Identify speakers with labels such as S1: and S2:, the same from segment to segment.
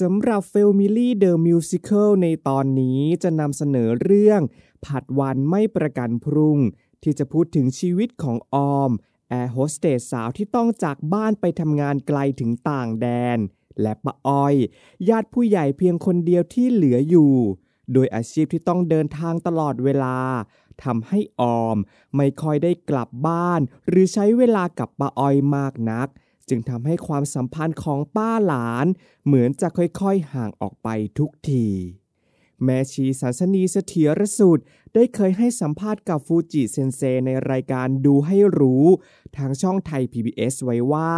S1: สำหรับ f a m i l y The Musical ในตอนนี้จะนำเสนอเรื่อง ผัดวันไม่ประกันพรุ่ง ที่จะพูดถึงชีวิตของออม แอร์โฮสเตสสาวที่ต้องจากบ้านไปทำงานไกลถึงต่างแดน และป้าอ้อย ญาติผู้ใหญ่เพียงคนเดียวที่เหลืออยู่ โดยอาชีพที่ต้องเดินทางตลอดเวลาทำให้ออม ไม่ค่อยได้กลับบ้าน หรือใช้เวลากับป้าอ้อยมากนัก จึงทำให้ความสัมพันธ์ของป้าหลาน เหมือนจะค่อยๆห่างออกไปทุกทีแม่ชีสันสนีเสถียรสุดได้เคยให้สัมภาษณ์กับฟูจิเซนเซในรายการดูให้รู้ ทางช่องไทย PBS ไว้ว่า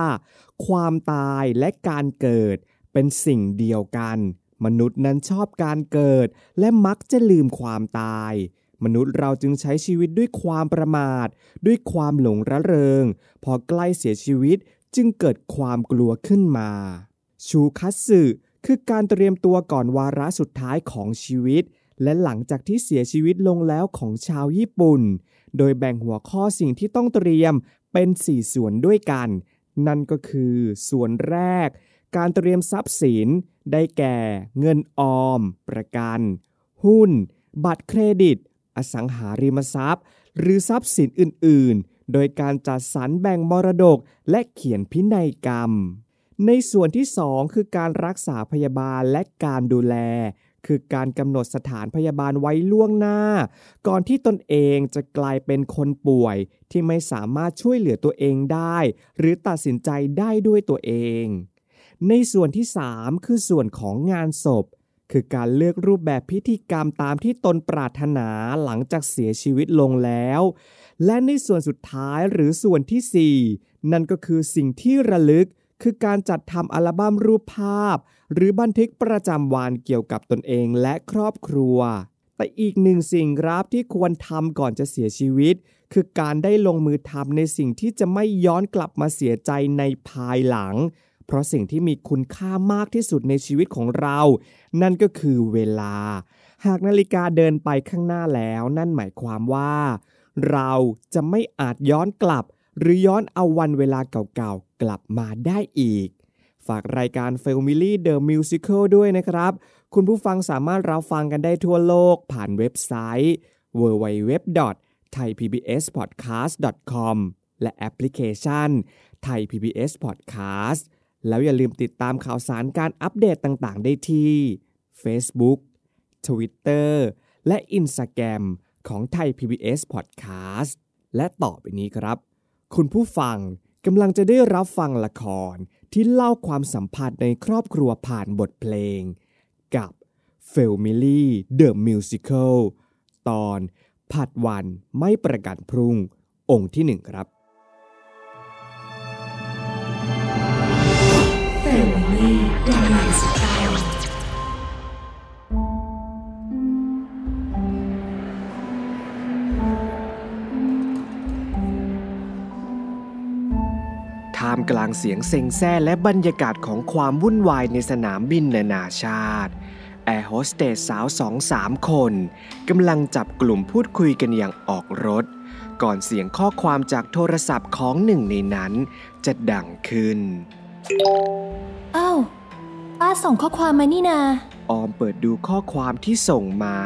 S1: ความตายและการเกิดเป็นสิ่งเดียวกัน มนุษย์นั้นชอบการเกิด และมักจะลืมความตาย มนุษย์เราจึงใช้ชีวิตด้วยความประมาท ด้วยความหลงระเริง พอใกล้เสียชีวิต จึงเกิดความกลัวขึ้นมา ชูคัตสึคือการเตรียมตัวก่อนวาระสุดท้ายของชีวิต และหลังจากที่เสียชีวิตลงแล้วของชาวญี่ปุ่น โดยแบ่งหัวข้อสิ่งที่ต้องเตรียมเป็น 4 ส่วนด้วยกัน นั่นก็คือ ส่วนแรก การเตรียมทรัพย์สิน ได้แก่ เงินออม ประกัน หุ้น บัตรเครดิต อสังหาริมทรัพย์ หรือทรัพย์สินอื่น ๆ โดยการจัดสรรแบ่งมรดกและเขียนพินัยกรรม ในส่วนที่ 2 คือการรักษาพยาบาลและการดูแล คือการกำหนดสถานพยาบาลไว้ล่วงหน้า ก่อนที่ตนเองจะกลายเป็นคนป่วยที่ไม่สามารถช่วยเหลือตัวเองได้ หรือตัดสินใจได้ด้วยตัวเอง ในส่วนที่ 3 คือส่วนของงานศพคือการเลือกรูปแบบพิธีกรรมตามที่ตนปรารถนาหลังจากเสียชีวิตลงแล้ว และในส่วนสุดท้ายหรือส่วนที่ 4 นั่นก็คือสิ่งที่ระลึก คือการจัดทำอัลบั้มรูปภาพ หรือบันทึกประจำวันเกี่ยวกับตนเองและครอบครัว แต่อีกหนึ่งสิ่งครับที่ควรทำก่อนจะเสียชีวิต คือการได้ลงมือทำในสิ่งที่จะไม่ย้อนกลับมาเสียใจในภายหลัง เพราะสิ่งที่มีคุณค่ามากที่สุดในชีวิตของเรา นั่นก็คือเวลา หากนาฬิกาเดินไปข้างหน้าแล้ว นั่นหมายความว่า เราจะไม่อาจย้อนกลับ หรือย้อนเอาวันเวลาเก่าๆ กลับมาได้อีก ฝากรายการ f a m i l y The Musical ด้วยนะครับ คุณผู้ฟังสามารถรับฟังกันได้ทั่วโลกผ่านเว็บไซต์ www.thaipbspodcast.com และแอปพลิเคชัน Thai PBS Podcast แล้วอย่าลืมติดตามข่าวสารการอัปเดตต่างๆ ได้ที่ Facebook Twitter และ Instagram ของไทย PBS Podcast และต่อไปนี้ครับ คุณผู้ฟังกำลังจะได้รับฟังละครที่เล่าความสัมพันธ์ในครอบครัวผ่านบทเพลง กับ f a m i l y The Musical ตอนผัดวันไม่ประกันพรุ่ง องค์ที่หนึ่งครับ
S2: Family The Musical า
S1: มกลางเสียงเซ็งแซ่และบรรยากาศของความวุ่นวายในสนามบินนานาชาติ แอร์โฮสเตสสาวสองสามคนกำลังจับกลุ่มพูดคุยกันอย่างออกรถ ก่อนเสียงข้อความจากโทรศัพท์ของหนึ่งในนั้น จะดังขึ้น
S3: อ้าวป้าส่งข้อความมานี่นา
S1: ออมเปิดดูข้อความที่ส่งมา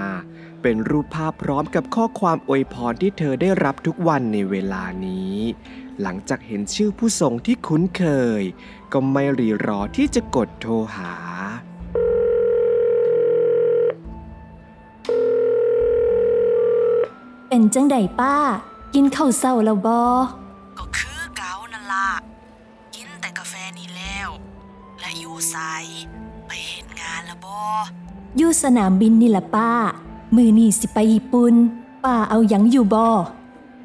S1: เป็นรูปภาพพร้อมกับข้อความอวยพรที่เธอได้รับทุกวันในเวลานี้ หลังจากเห็นชื่อผู้ส่งที่คุ้นเคย ก็ไม่รีรอที่จะกดโทรหา
S3: เป็นจังใดป้า กินข้าวเศร้าแล้วบอ
S4: ก็คือเกานั่นล่ะ กินแต่กาแฟนี่แล้ว และอยู่ไสไปเห็นงานละบอ
S3: อยู่สนามบินนี่ละป้า มือนี่สิไปญี่ปุ่นป้าเอาหยังอยู่บอ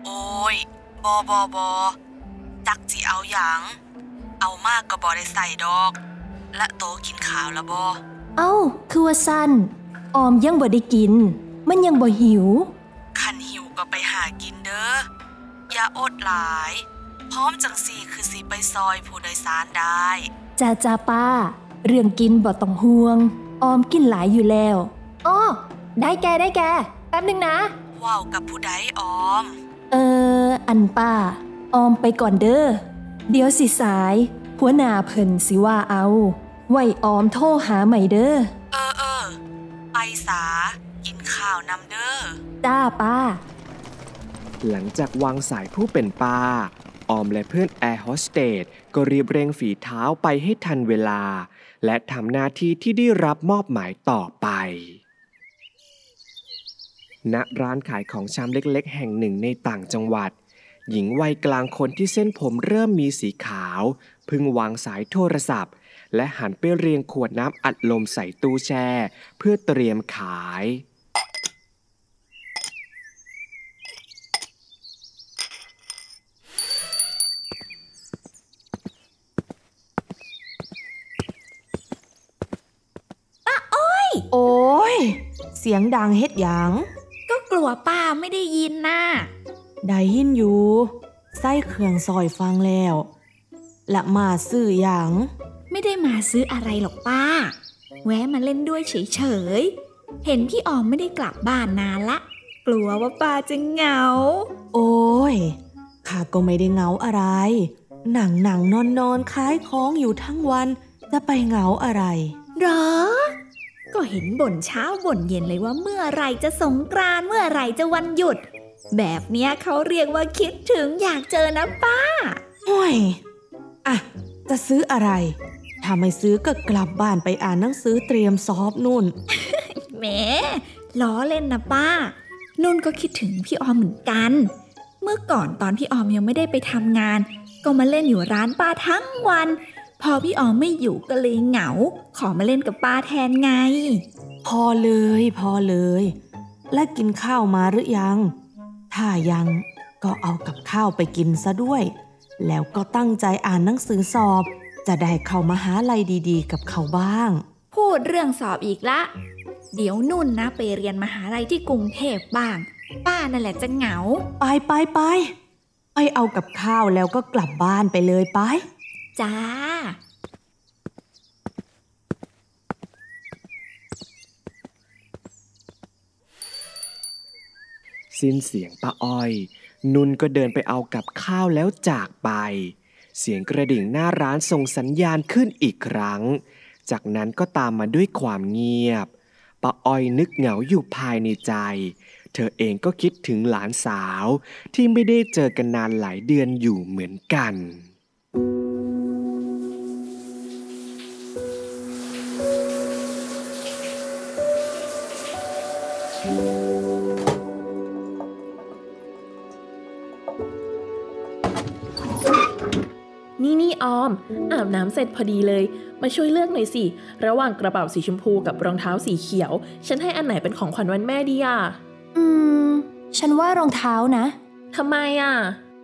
S4: โอ้ยบอบอบอจักจิ เอาหยัง เอามากก็บอได้ใส่ดอก และโตกินข้าวละบอ
S3: เอ้า คือว่าสั้นออมยังบ่ได้กิน มันยังบ่หิว
S4: คันหิวก็ไปหากินเด้อ อย่าอดหลาย พร้อมจังสี่คือสิไปซอยผู้โดยสารได้
S3: จ้าจ้าป้า เรื่องกินบ่ต้องห่วง ออมกินหลายอยู่แล้วอ้อได้แกได้แก แป๊บหนึ่งนะ
S4: ว้าวกับผู้ใดออม
S3: เออ อันป้า ออมไปก่อนเด้อ เดี๋ยวสิสาย หัวหน้าเพิ่นสิว่าเอา ไว้ออมโทรหาใหม่เด้อ
S4: เออเออไปสา กินข้าวนำเด้อ
S3: จ้าป้า
S5: หลังจากวางสายผู้เป็นป้า ออมและเพื่อนแอร์โฮสเตสก็รีบเร่งฝีเท้าไปให้ทันเวลา และทำหน้าที่ที่ได้รับมอบหมายต่อไปณร้านขายของชำเล็กๆ แห่งหนึ่งในต่างจังหวัด หญิงวัยกลางคนที่เส้นผมเริ่มมีสีขาวเพิ่งวางสายโทรศัพท์ และหันไปเรียงขวดน้ำอัดลมใส่ตู้แช่ เพื่อเตรียมขาย
S4: โอ้ย เสียงดังเฮ็ดหยัง
S6: ก็กลัวป้าไม่ได้ยินน่ะ
S4: ได้ยินอยู่ไส้เครื่องซอยฟังแล้ว ละมาซื้อหยัง
S6: ไม่ได้มาซื้ออะไรหรอกป้า แวะมาเล่นด้วยเฉยๆ เห็นพี่ออมไม่ได้กลับบ้านนานละ กลัวว่าป้าจะเหงา
S4: โอ้ยข้าก็ไม่ได้เหงาอะไร หนังหนังนอนนอนขายของอยู่ทั้งวันจะไปเหงาอะไร
S6: เหรอ ก็เห็นบ่นเช้าบ่นเย็นเลยว่าเมื่อไหรจะสงกรานต์เมื่อไหรจะวันหยุด แบบเนี้ยเขาเรียกว่าคิดถึงอยากเจอนะป้า
S4: ห่วยอะ จะซื้ออะไร ถ้าไม่ซื้อก็กลับบ้านไปอ่านหนังสือเตรียมสอบนู่น
S6: แหมล้อเล่นนะป้า นุ่นก็คิดถึงพี่ออมเหมือนกัน เมื่อก่อนตอนพี่ออมยังไม่ได้ไปทำงาน ก็มาเล่นอยู่ร้านป้าทั้งวัน พอพี่ออมไม่อยู่ก็เลยเหงา ขอมาเล่นกับป้าแทนไง
S4: พอเลย พอเลย และกินข้าวมาหรือยัง ถ้ายังก็เอากับข้าวไปกินซะด้วย แล้วก็ตั้งใจอ่านหนังสือสอบ จะได้เข้ามาหาลัยดีๆ กับเขาบ้าง
S6: พูดเรื่องสอบอีกละ เดี๋ยวนุ่นนะไปเรียนมหาลัยที่กรุงเทพบ้าง ป้านั่นแหละจะเหงา
S4: ไปไปไปไปเอากับข้าวแล้วก็กลับบ้านไปเลยไป
S6: จ้า
S5: สิ้นเสียงป้าอ้อย นุนก็เดินไปเอากับข้าวแล้วจากไป เสียงกระดิ่งหน้าร้านส่งสัญญาณขึ้นอีกครั้ง จากนั้นก็ตามมาด้วยความเงียบป้าอ้อยนึกเหงาอยู่ภายในใจ เธอเองก็คิดถึงหลานสาวที่ไม่ได้เจอกันนานหลายเดือนอยู่เหมือนกัน
S7: น้ำเสร็จพอดีเลย มาช่วยเลือกหน่อยสิ ระหว่างกระเป๋าสีชมพูกับรองเท้าสีเขียว ฉันให้อันไหนเป็นของขวัญวันแม่ดีอะ
S3: อืม ฉันว่ารองเท้านะ
S7: ทำไมอะ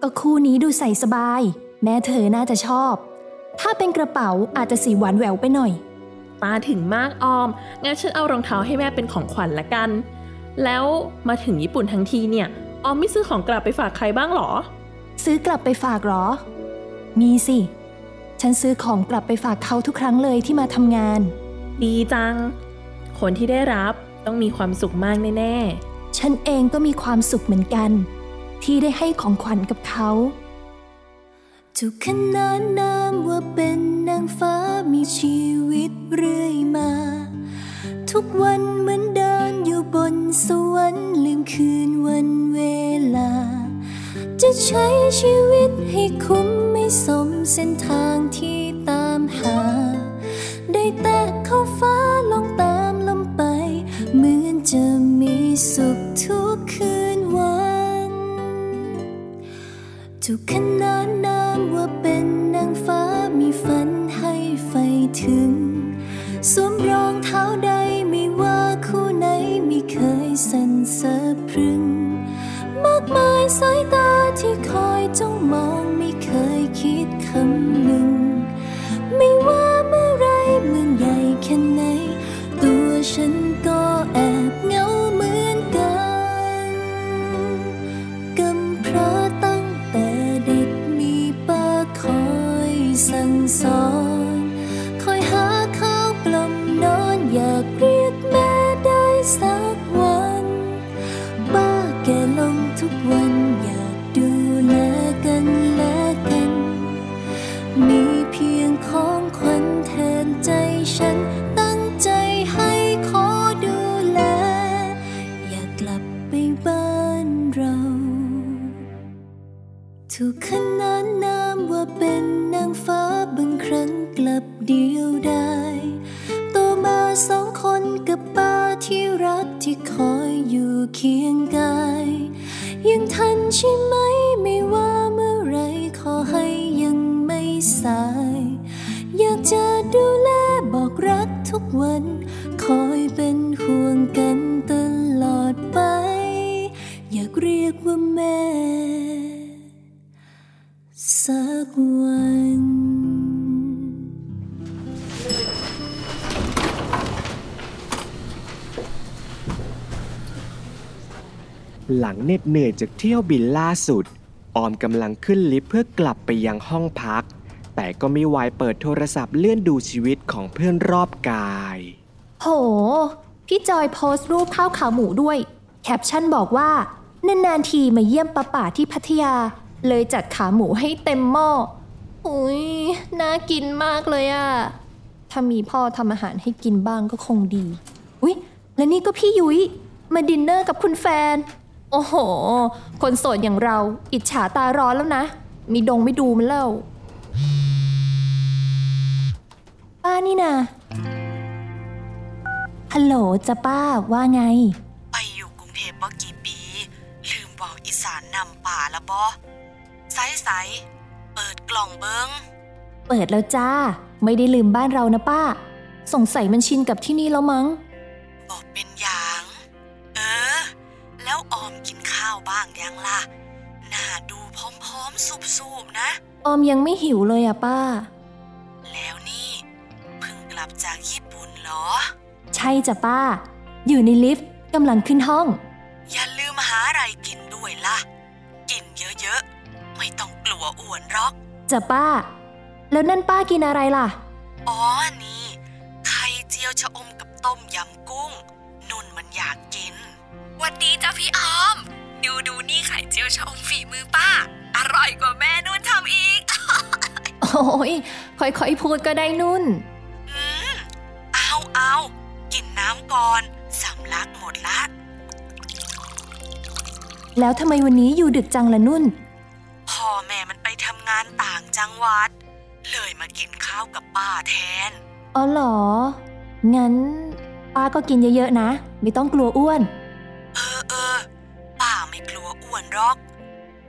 S3: ก็คู่นี้ดูใส่สบาย แม่เธอน่าจะชอบ ถ้าเป็นกระเป๋าอาจจะสีหวานแหววไปหน่อย
S7: ตาถึงมากออม งั้นฉันเอารองเท้าให้แม่เป็นของขวัญละกัน แล้วมาถึงญี่ปุ่นทั้งทีเนี่ย ออมไม่ซื้อของกลับไปฝากใครบ้างหรอ
S3: ซื้อกลับไปฝากเหรอ มีสิ ฉันซื้อของกลับไปฝากเขาทุกครั้งเลยที่มาทำงาน
S7: ดีจัง คนที่ได้รับต้องมีความสุขมากแน่
S3: ฉันเองก็มีความสุขเหมือนกัน ที่ได้ให้ของขวัญกับเขาทุกขนานนามว่าเป็นนางฟ้ามีชีวิตเรื่อยมา ทุกวันเหมือนเดินอยู่บนสวรรค์ลืมคืนวันเวลา จะใช้ชีวิตให้คุ้มไม่สมเส้นทางที่ตามหา ได้แต่เข้าฟ้าลองตามลมไป เหมือนจะมีสุขทุกคืนวันทุกขนานนามว่าเป็นนางฟ้ามีฝันให้ไฟถึง สวมรองเท้าใดไม่ว่าคู่ไหนไม่เคยสั่นสะพรึง มากมายสายตา ที่คอยจ้องมองไม่เคยคิดคำหนึ่ง ไม่ว่าเมื่อไรเมืองใหญ่แค่ไหน ตัวฉันก็แอบเหงาเหมือนกันกำพร้าตั้งแต่เด็กมีป้าคอยสั่งสอน คอยหาข้าวกล่อมนอนอยากเรียก ถูกขนานนามว่าเป็นนางฟ้าบางครั้งกลับเดียวดายโตมาสองคนกับป้าที่รักที่คอยอยู่เคียงกาย ยังทันใช่ไหมไม่ว่าเมื่อไรขอให้ยังไม่สาย อยากจะดูแลบอกรักทุกวัน คอยเป็นห่วงกัน
S5: หลังเหน็ดเหนื่อยจากเที่ยวบินล่าสุด ออมกำลังขึ้นลิฟต์เพื่อกลับไปยังห้องพัก แต่ก็ไม่ไวเปิดโทรศัพท์เลื่อนดูชีวิตของเพื่อนรอบกาย
S3: โห พี่จอยโพสต์รูปข้าวขาหมูด้วย แคปชั่นบอกว่า นานๆทีมาเยี่ยมป้าป่าที่พัทยา เลยจัดขาหมูให้เต็มหม้ออุ้ยน่ากินมากเลยอะถ้ามีพ่อทำอาหารให้กินบ้างก็คงดี อุ๊ย และนี่ก็พี่ยุ้ยมาดินเนอร์กับคุณแฟน โอ้โห คนโสดอย่างเราอิจฉาตาร้อนแล้วนะ มีดงไม่ดูมันแล้ว ป้านี่นะฮัลโหลจ้ะป้าว่าไง
S8: ไปอยู่กรุงเทพบ่กี่ปี ลืมบอกอีสานนำป่าละบ่ใสใสๆเปิดกล่องเบิง
S3: เปิดแล้วจ้า ไม่ได้ลืมบ้านเรานะป้า สงสัยมันชินกับที่นี่แล้วมั้ง
S8: บอกเป็น ออมกินข้าวบ้างยังล่ะหน้าดูพร้อมๆสูบๆนะ
S3: ออมยังไม่หิวเลยอะป้า
S8: แล้วนี่เพิ่งกลับจากญี่ปุ่นเหรอ
S3: ใช่จ้ะป้า อยู่ในลิฟต์กำลังขึ้นห้อง
S8: อย่าลืมหาอะไรกินด้วยล่ะ กินเยอะๆ ไม่ต้องกลัวอ้วนหรอก
S3: จ้ะป้า แล้วนั่นป้ากินอะไรล่ะ
S8: อ๋อนี่ ไข่เจียวชะอมกับต้มยำกุ้ง นุ่นมันอยากกิน
S9: วันดีจ้าพี่ออม ดูดูนี่ไข่เจียวชะอมฝีมือป้า อร่อยกว่าแม่นุ่นทำอีก
S3: โอ้ยค่อยๆพูดก็ได้นุ่น
S8: อืม เอาเอากินน้ำก่อนสำลักหมดละ
S3: แล้วทำไมวันนี้อยู่ดึกจังล่ะนุ่น
S8: พ่อแม่มันไปทำงานต่างจังหวัด เลยมากินข้าวกับป้าแทน
S3: อ๋อเหรอ งั้นป้าก็กินเยอะๆนะ ไม่ต้องกลัวอ้วน
S8: อนหรอก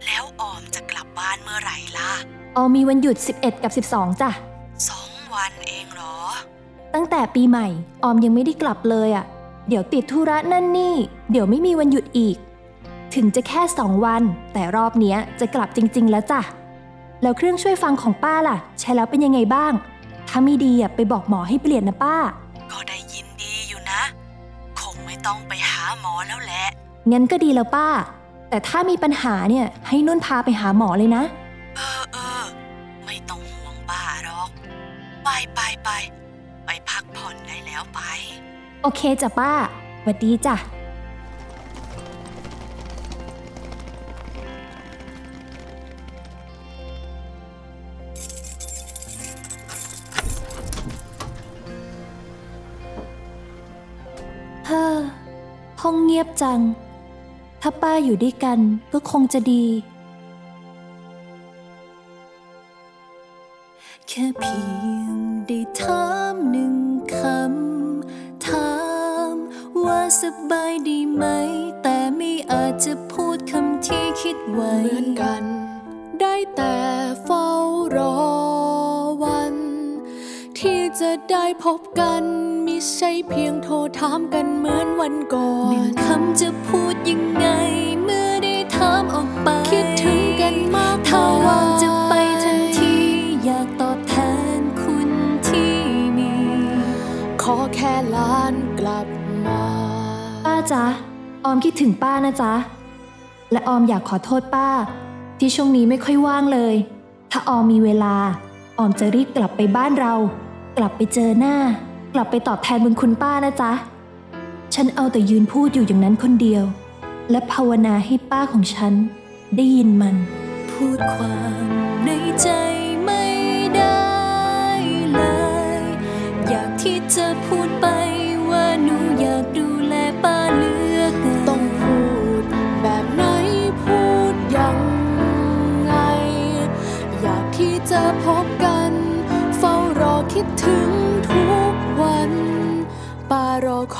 S8: แล้วออมจะกลับบ้านเมื่อไหร่ล่ะ
S3: ออมมีวันหยุด 11 กับ 12จ้ะ
S8: สองวันเองเหรอ
S3: ตั้งแต่ปีใหม่ ออมยังไม่ได้กลับเลยอะ่ะ เดี๋ยวติดธุระนั่นนี่ เดี๋ยวไม่มีวันหยุดอีก ถึงจะแค่สองวัน แต่รอบเนี้ยจะกลับจริง ๆ แล้วจ้ะ แล้วเครื่องช่วยฟังของป้าล่ะ ใช้แล้วเป็นยังไงบ้าง ถ้าไม่ดีอะไปบอกหมอให้เปลี่ยนนะป้า
S8: ก็ได้ยินดีอยู่นะ คงไม่ต้องไปหาหมอแล้วแหละ
S3: งั้นก็ดีแล้วป้า แต่ถ้ามีปัญหาเนี่ยให้นุ่นพาไปหาหมอเลยนะ
S8: เออเออไม่ต้องห่วงป้าหรอก ไปไปไปไปพักผ่อนได้แล้วไป
S3: โอเคจ้ะป้าหวัดดีจ้ะเฮ้อห้องเงียบจัง ถ้าป้าอยู่ด้วยกันก็คงจะดี แค่เพียงได้ถามหนึ่งคำ ถามว่าสบายดีไหม แต่ไม่อาจจะพูดคำที่คิดไว้
S9: เหมือนกัน
S3: ได้
S9: ได้แต่ จะได้พบกันมิใช่เพียงโทรถามกันเหมือนวันก่อ
S3: หนึ่ง
S9: น
S3: คำจะพูดยังไง เมื่อได้ถามออกไป
S9: คิดถึงกันมาก
S3: ถ้าวางจะไปทันที อยากตอบแทนคุณที่มี
S9: ขอแค่หลานกลับมา
S3: ป้าจ๊ะออมคิดถึงป้านะจ๊ะ และออมอยากขอโทษป้า ที่ช่วงนี้ไม่ค่อยว่างเลย ถ้าออมมีเวลา ออมจะรีบกลับไปบ้านเรา กลับไปเจอหน้า กลับไปตอบแทนบุญคุณป้านะจ๊ะ ฉันเอาแต่ยืนพูดอยู่อย่างนั้นคนเดียว และภาวนาให้ป้าของฉันได้ยินมัน พูดความในใจไม่ได้เลย อยากที่จะพูดไป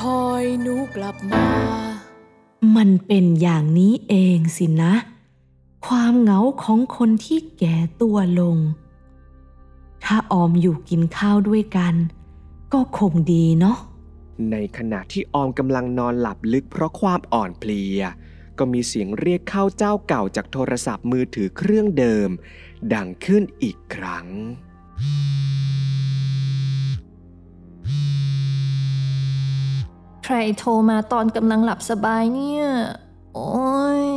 S3: อ
S9: คอยหนูกลับมา
S4: มันเป็นอย่างนี้เองสินะ ความเหงาของคนที่แก่ตัวลง ถ้าออมอยู่กินข้าวด้วยกัน ก็คงดีเนาะ
S5: ในขณะที่ออมกำลังนอนหลับลึกเพราะความอ่อนเพลีย ก็มีเสียงเรียกเข้าเจ้าเก่าจากโทรศัพท์มือถือเครื่องเดิม ดังขึ้นอีกครั้ง
S3: ใครโทรมาตอนกำลังหลับสบายเนี่ย โอ้ย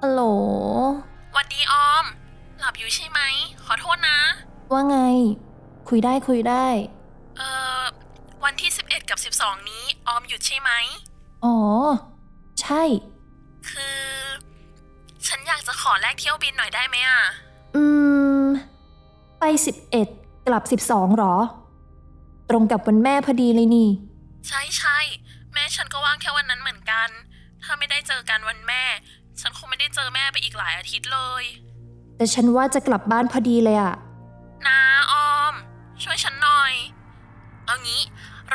S3: ฮัลโหล
S7: หวัดดีออม หลับอยู่ใช่ไหม ขอโทษนะ
S3: ว่าไง คุยได้คุยได้
S7: เอ่อ วันที่ 11 กับ 12 นี้ ออมหยุดใช่ไหม
S3: อ๋อ ใช่
S7: คือ ฉันอยากจะขอแลกเที่ยวบินหน่อยได้ไหมอะ
S3: อืม ไปสิบเอ็ดกลับสิบสองหรอ ตรงกับวันแม่พอดีเลยนี่
S7: ใช่ใช่แม่ฉันก็ว่างแค่วันนั้นเหมือนกัน ถ้าไม่ได้เจอกันวันแม่ ฉันคงไม่ได้เจอแม่ไปอีกหลายอาทิตย์เลย
S3: แต่ฉันว่าจะกลับบ้านพอดีเลยอะ
S7: นะออม ช่วยฉันหน่อย เอางี้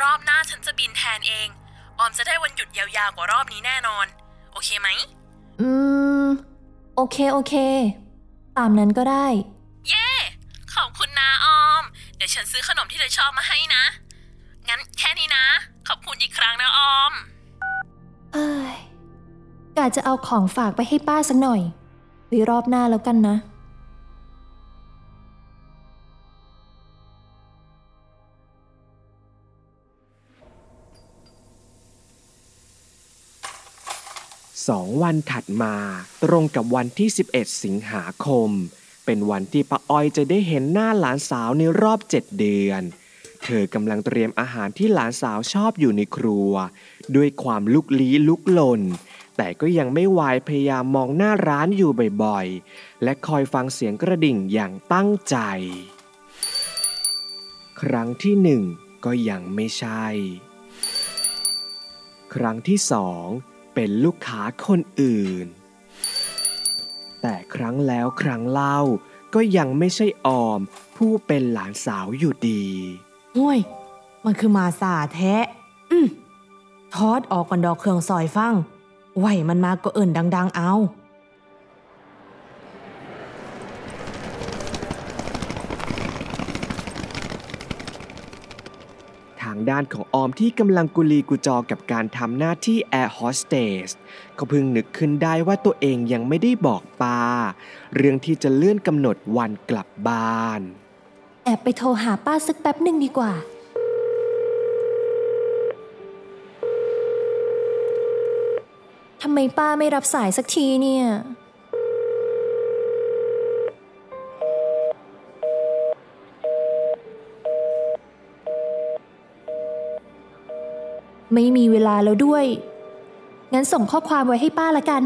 S7: รอบหน้าฉันจะบินแทนเอง ออมจะได้วันหยุดยาวๆกว่ารอบนี้แน่นอน โอเคไหม
S3: อืม โอเคโอเค ตามนั้นก็ได้
S7: เย้ขอบคุณนะออม เดี๋ยวฉันซื้อขนมที่เธอชอบมาให้นะ งั้นแค่นี้นะ ขอบคุณอีกครั้งนะออม
S3: เอ้ยกะจะเอาของฝากไปให้ป้าสักหน่อยไว้รอบหน้าแล้วกันนะ
S5: สองวันถัดมาตรงกับวันที่ 11 สิงหาคม เป็นวันที่ป้าอ้อยจะได้เห็นหน้าหลานสาวในรอบเจ็ดเดือน เธอกำลังเตรียมอาหารที่หลานสาวชอบอยู่ในครัว ด้วยความลุกลี้ลุกลน แต่ก็ยังไม่วายพยายามมองหน้าร้านอยู่บ่อยๆ และคอยฟังเสียงกระดิ่งอย่างตั้งใจ ครั้งที่หนึ่งก็ยังไม่ใช่ ครั้งที่สองเป็นลูกค้าคนอื่น แต่ครั้งแล้วครั้งเล่าก็ยังไม่ใช่ออมผู้เป็นหลานสาวอยู่ดี
S4: ห้วย มันคือมาสาแท้อืมทอดออกกันดอกเครื่องซอยฟัง ไหวมันมาก็เอิ่นดัง ๆ เอา
S5: ทางด้านของออมที่กำลังกุลีกุจอกับการทำหน้าที่แอร์โฮสเตสก็เพิ่งนึกขึ้นได้ว่าตัวเองยังไม่ได้บอกปาเรื่องที่จะเลื่อนกำหนดวันกลับบ้าน
S3: แอบไปโทรหาป้าสักแป๊บหนึ่งดีกว่า ทำไมป้าไม่รับสายสักทีเนี่ย ไม่มีเวลาแล้วด้วย งั้นส่งข้อความไว้ให้ป้าละกัน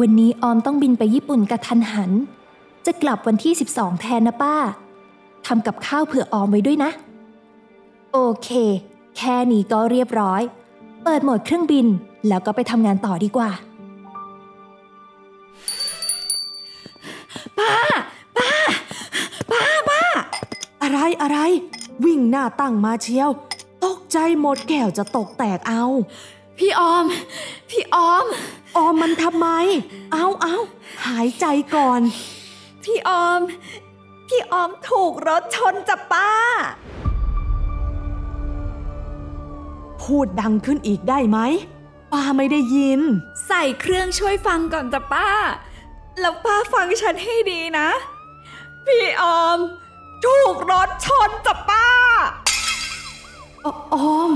S3: วันนี้ออมต้องบินไปญี่ปุ่นกระทันหัน จะกลับวันที่ 12 แทนนะป้า ทำกับข้าวเผื่อออมไว้ด้วยนะ โอเค แค่นี้ก็เรียบร้อย เปิดโหมดเครื่องบินแล้วก็ไปทำงานต่อดีกว่า
S6: ป้า ป้า ป้าป้า
S4: อะไรอะไร วิ่งหน้าตั้งมาเชียว ตกใจหมดแก้วจะตกแตกเอา
S6: พี่ออม พี่ออม
S4: ออมมันทำไม เอาเอาหายใจก่อน
S6: พี่ออม พี่ออมถูกรถชนจับป้า
S4: พูดดังขึ้นอีกได้ไหม ป้าไม่ได้ยิน
S6: ใส่เครื่องช่วยฟังก่อนจ้ะป้า แล้วป้าฟังฉันให้ดีนะ พี่ออม ถูกรถชนจับป้า
S4: อออม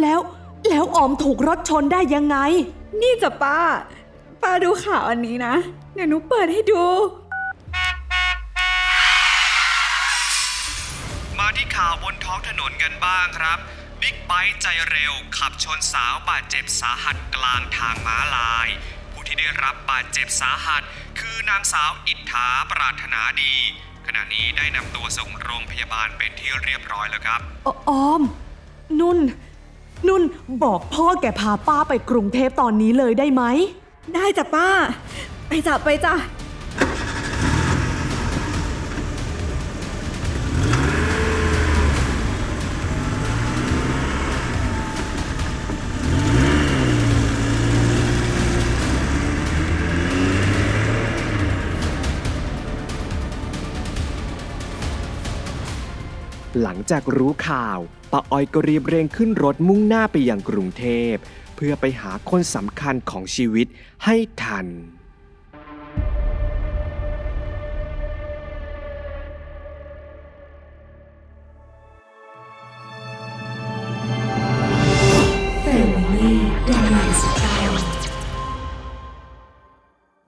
S4: แล้วแล้วออมถูกรถชนได้ยังไง
S6: นี่จ้ะป้า ป้าดูข่าวอันนี้นะ เดี๋ยวหนูเปิดให้ดูา
S10: วบนท้องถนนกันบ้างครับบิ๊กไบค์ใจเร็ว ขับชนสาวบาดเจ็บสาหัสกลางทางม้าลาย ผู้ที่ได้รับบาดเจ็บสาหัส คือนางสาวอิทธาปรารถนาดี ขณะนี้ได้นำตัวส่งโรงพยาบาลเป็นที่เรียบร้อยแล้วครับ
S4: อออม นุ่น นุ่นบอกพ่อแกพาป้าไปกรุงเทพตอนนี้เลยได้ไหม
S6: ได้จ้ะป้า ไปจ้ะไปจ้ะ
S1: หลังจากรู้ข่าวป้าอ้อยก็รีบเร่งขึ้นรถมุ่งหน้าไปยังกรุงเทพ เพื่อไปหาคนสำคัญของชีวิตให้ทัน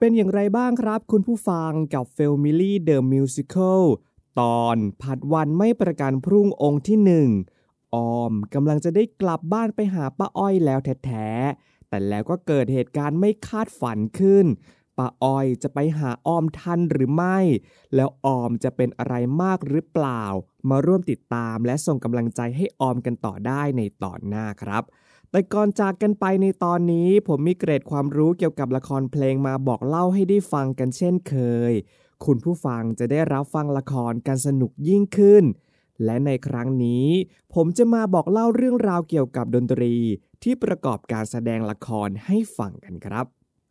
S1: เป็นอย่างไรบ้างครับคุณผู้ฟังกับ f a m i l y The Musical ตอนผัดวันไม่ประกันพรุ่งองค์ที่หนึ่งออมกำลังจะได้กลับบ้านไปหาป้าอ้อยแล้วแท้ๆแต่แล้วก็เกิดเหตุการณ์ไม่คาดฝันขึ้นป้าอ้อยจะไปหาออมทันหรือไม่ แล้วออมจะเป็นอะไรมากหรือเปล่า มาร่วมติดตามและส่งกำลังใจให้ออมกันต่อได้ในตอนหน้าครับ แต่ก่อนจากกันไปในตอนนี้ ผมมีเกรดความรู้เกี่ยวกับละครเพลงมาบอกเล่าให้ได้ฟังกันเช่นเคย คุณผู้ฟังจะได้รับฟังละครกันสนุกยิ่งขึ้น และในครั้งนี้ ผมจะมาบอกเล่าเรื่องราวเกี่ยวกับดนตรี ที่ประกอบการแสดงละครให้ฟังกันครับ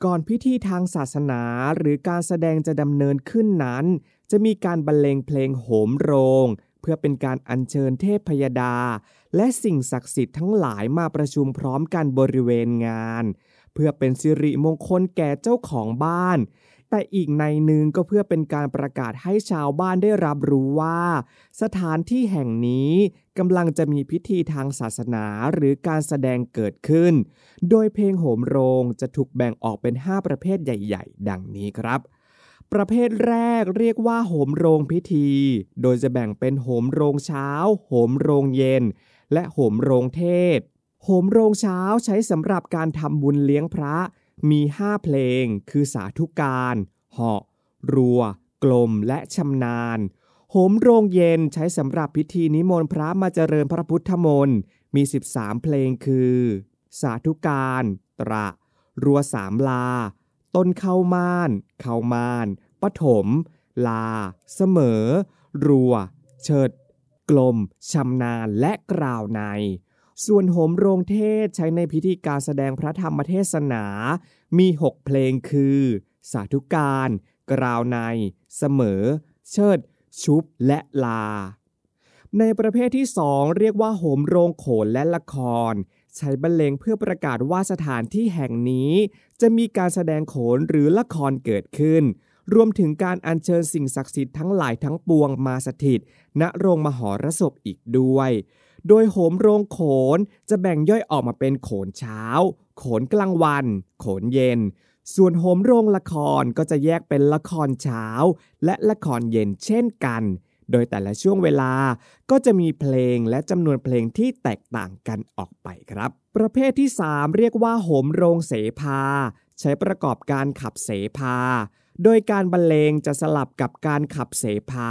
S1: ก่อนพิธีทางศาสนาหรือการแสดงจะดำเนินขึ้นนั้น จะมีการบรรเลงเพลงโหมโรง เพื่อเป็นการอัญเชิญเทพพยดา และสิ่งศักดิ์สิทธิ์ทั้งหลายมาประชุมพร้อมกันบริเวณงาน เพื่อเป็นสิริมงคลแก่เจ้าของบ้าน แต่อีกในหนึ่งก็เพื่อเป็นการประกาศให้ชาวบ้านได้รับรู้ว่า สถานที่แห่งนี้กำลังจะมีพิธีทางศาสนาหรือการแสดงเกิดขึ้น โดยเพลงโหมโรงจะถูกแบ่งออกเป็น 5 ประเภทใหญ่ ๆ ดังนี้ครับประเภทแรกเรียกว่าโหมโรงพิธี โดยจะแบ่งเป็นโหมโรงเช้า โหมโรงเย็น และโหมโรงเทศ โหมโรงเช้าใช้สำหรับการทำบุญเลี้ยงพระ มี 5 เพลง คือสาธุการเหาะ รัว กลม และชำนาญ โหมโรงเย็นใช้สำหรับพิธีนิมนต์พระมาเจริญพระพุทธมนต์ มี 13 เพลงคือ สาธุการ ตระ รัวสามลา ต้นเข้าม่าน เข้าม่าน ปฐม ลา เสมอ รัว เฉิด กลม ชำนาญ และกล่าวใน ส่วนโหมโรงเทศใช้ในพิธีการแสดงพระธรรมเทศนา มี 6 เพลงคือ สาธุการกล่าวใน เสมอ เชิด ชุบ และลา ในประเภทที่ 2 เรียกว่าโหมโรงโขนและละคร ใช้บรรเลงเพื่อประกาศว่าสถานที่แห่งนี้ จะมีการแสดงโขนหรือละครเกิดขึ้น รวมถึงการอัญเชิญสิ่งศักดิ์สิทธิ์ทั้งหลายทั้งปวงมาสถิต ณ โรงมหรสพอีกด้วย โดยโหมโรงโขนจะแบ่งย่อยออกมาเป็นโขนเช้า โขนกลางวัน โขนเย็น ส่วนโหมโรงละครก็จะแยกเป็นละครเช้า และละครเย็นเช่นกัน โดยแต่ละช่วงเวลาก็จะมีเพลงและจำนวนเพลงที่แตกต่างกันออกไปครับ ประเภทที่ 3 เรียกว่าโหมโรงเสภา ใช้ประกอบการขับเสภา โดยการบรรเลงจะสลับกับการขับเสภา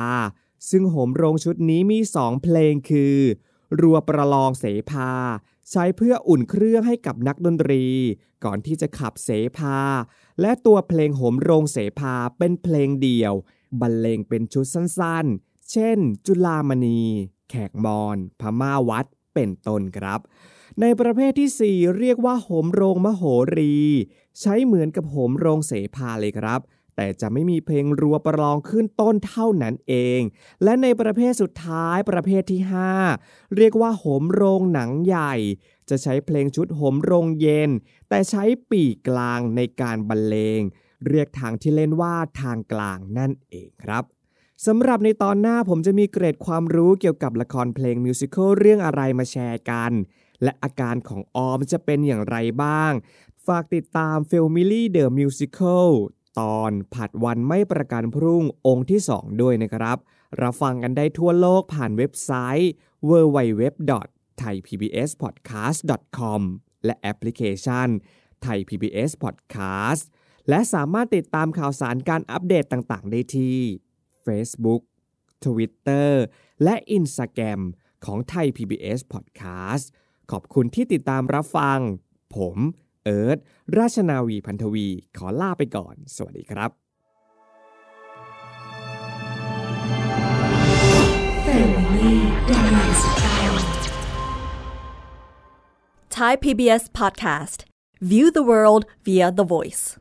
S1: ซึ่งโหมโรงชุดนี้มี 2 เพลงคือ รัวประลองเสภา ใช้เพื่ออุ่นเครื่องให้กับนักดนตรี ก่อนที่จะขับเสภา และตัวเพลงโหมโรงเสภาเป็นเพลงเดี่ยว บรรเลงเป็นชุดสั้นๆ เช่น จุลามณี แขกมอน พม่าวัด เป็นต้นครับ ในประเภทที่ 4 เรียกว่าโหมโรงมโหรี ใช้เหมือนกับโหมโรงเสภาเลยครับ แต่จะไม่มีเพลงรัวประลองขึ้นต้นเท่านั้นเอง และในประเภทสุดท้ายประเภทที่ 5 เรียกว่าโหมโรงหนังใหญ่ จะใช้เพลงชุดโหมโรงเย็น แต่ใช้ปีกกลางในการบรรเลง เรียกทางที่เล่นว่าทางกลางนั่นเองครับสำหรับในตอนหน้าผมจะมีเกรดความรู้เกี่ยวกับละครเพลงมิวสิควลเรื่องอะไรมาแชร์กัน และอาการของออมจะเป็นอย่างไรบ้าง ฝากติดตาม f a m i l y The Musical ตอนผัดวันไม่ประกันพรุ่งองค์ที่ 2 ด้วยนะครับ รับฟังกันได้ทั่วโลกผ่านเว็บไซต์ www.thaipbspodcast.com และแอปพลิเคชัน Thai PBS Podcast และสามารถติดตามข่าวสารการอัปเดตต่างๆ ได้ที่ Facebook Twitter และ Instagram ของไทย PBS Podcast ขอบคุณที่ติดตามรับฟัง ผม อิร์ธราชนาวีพันธวี ขอลาไปก่อน สวัสดีครับ
S11: Thai PBS Podcast View the world via the voice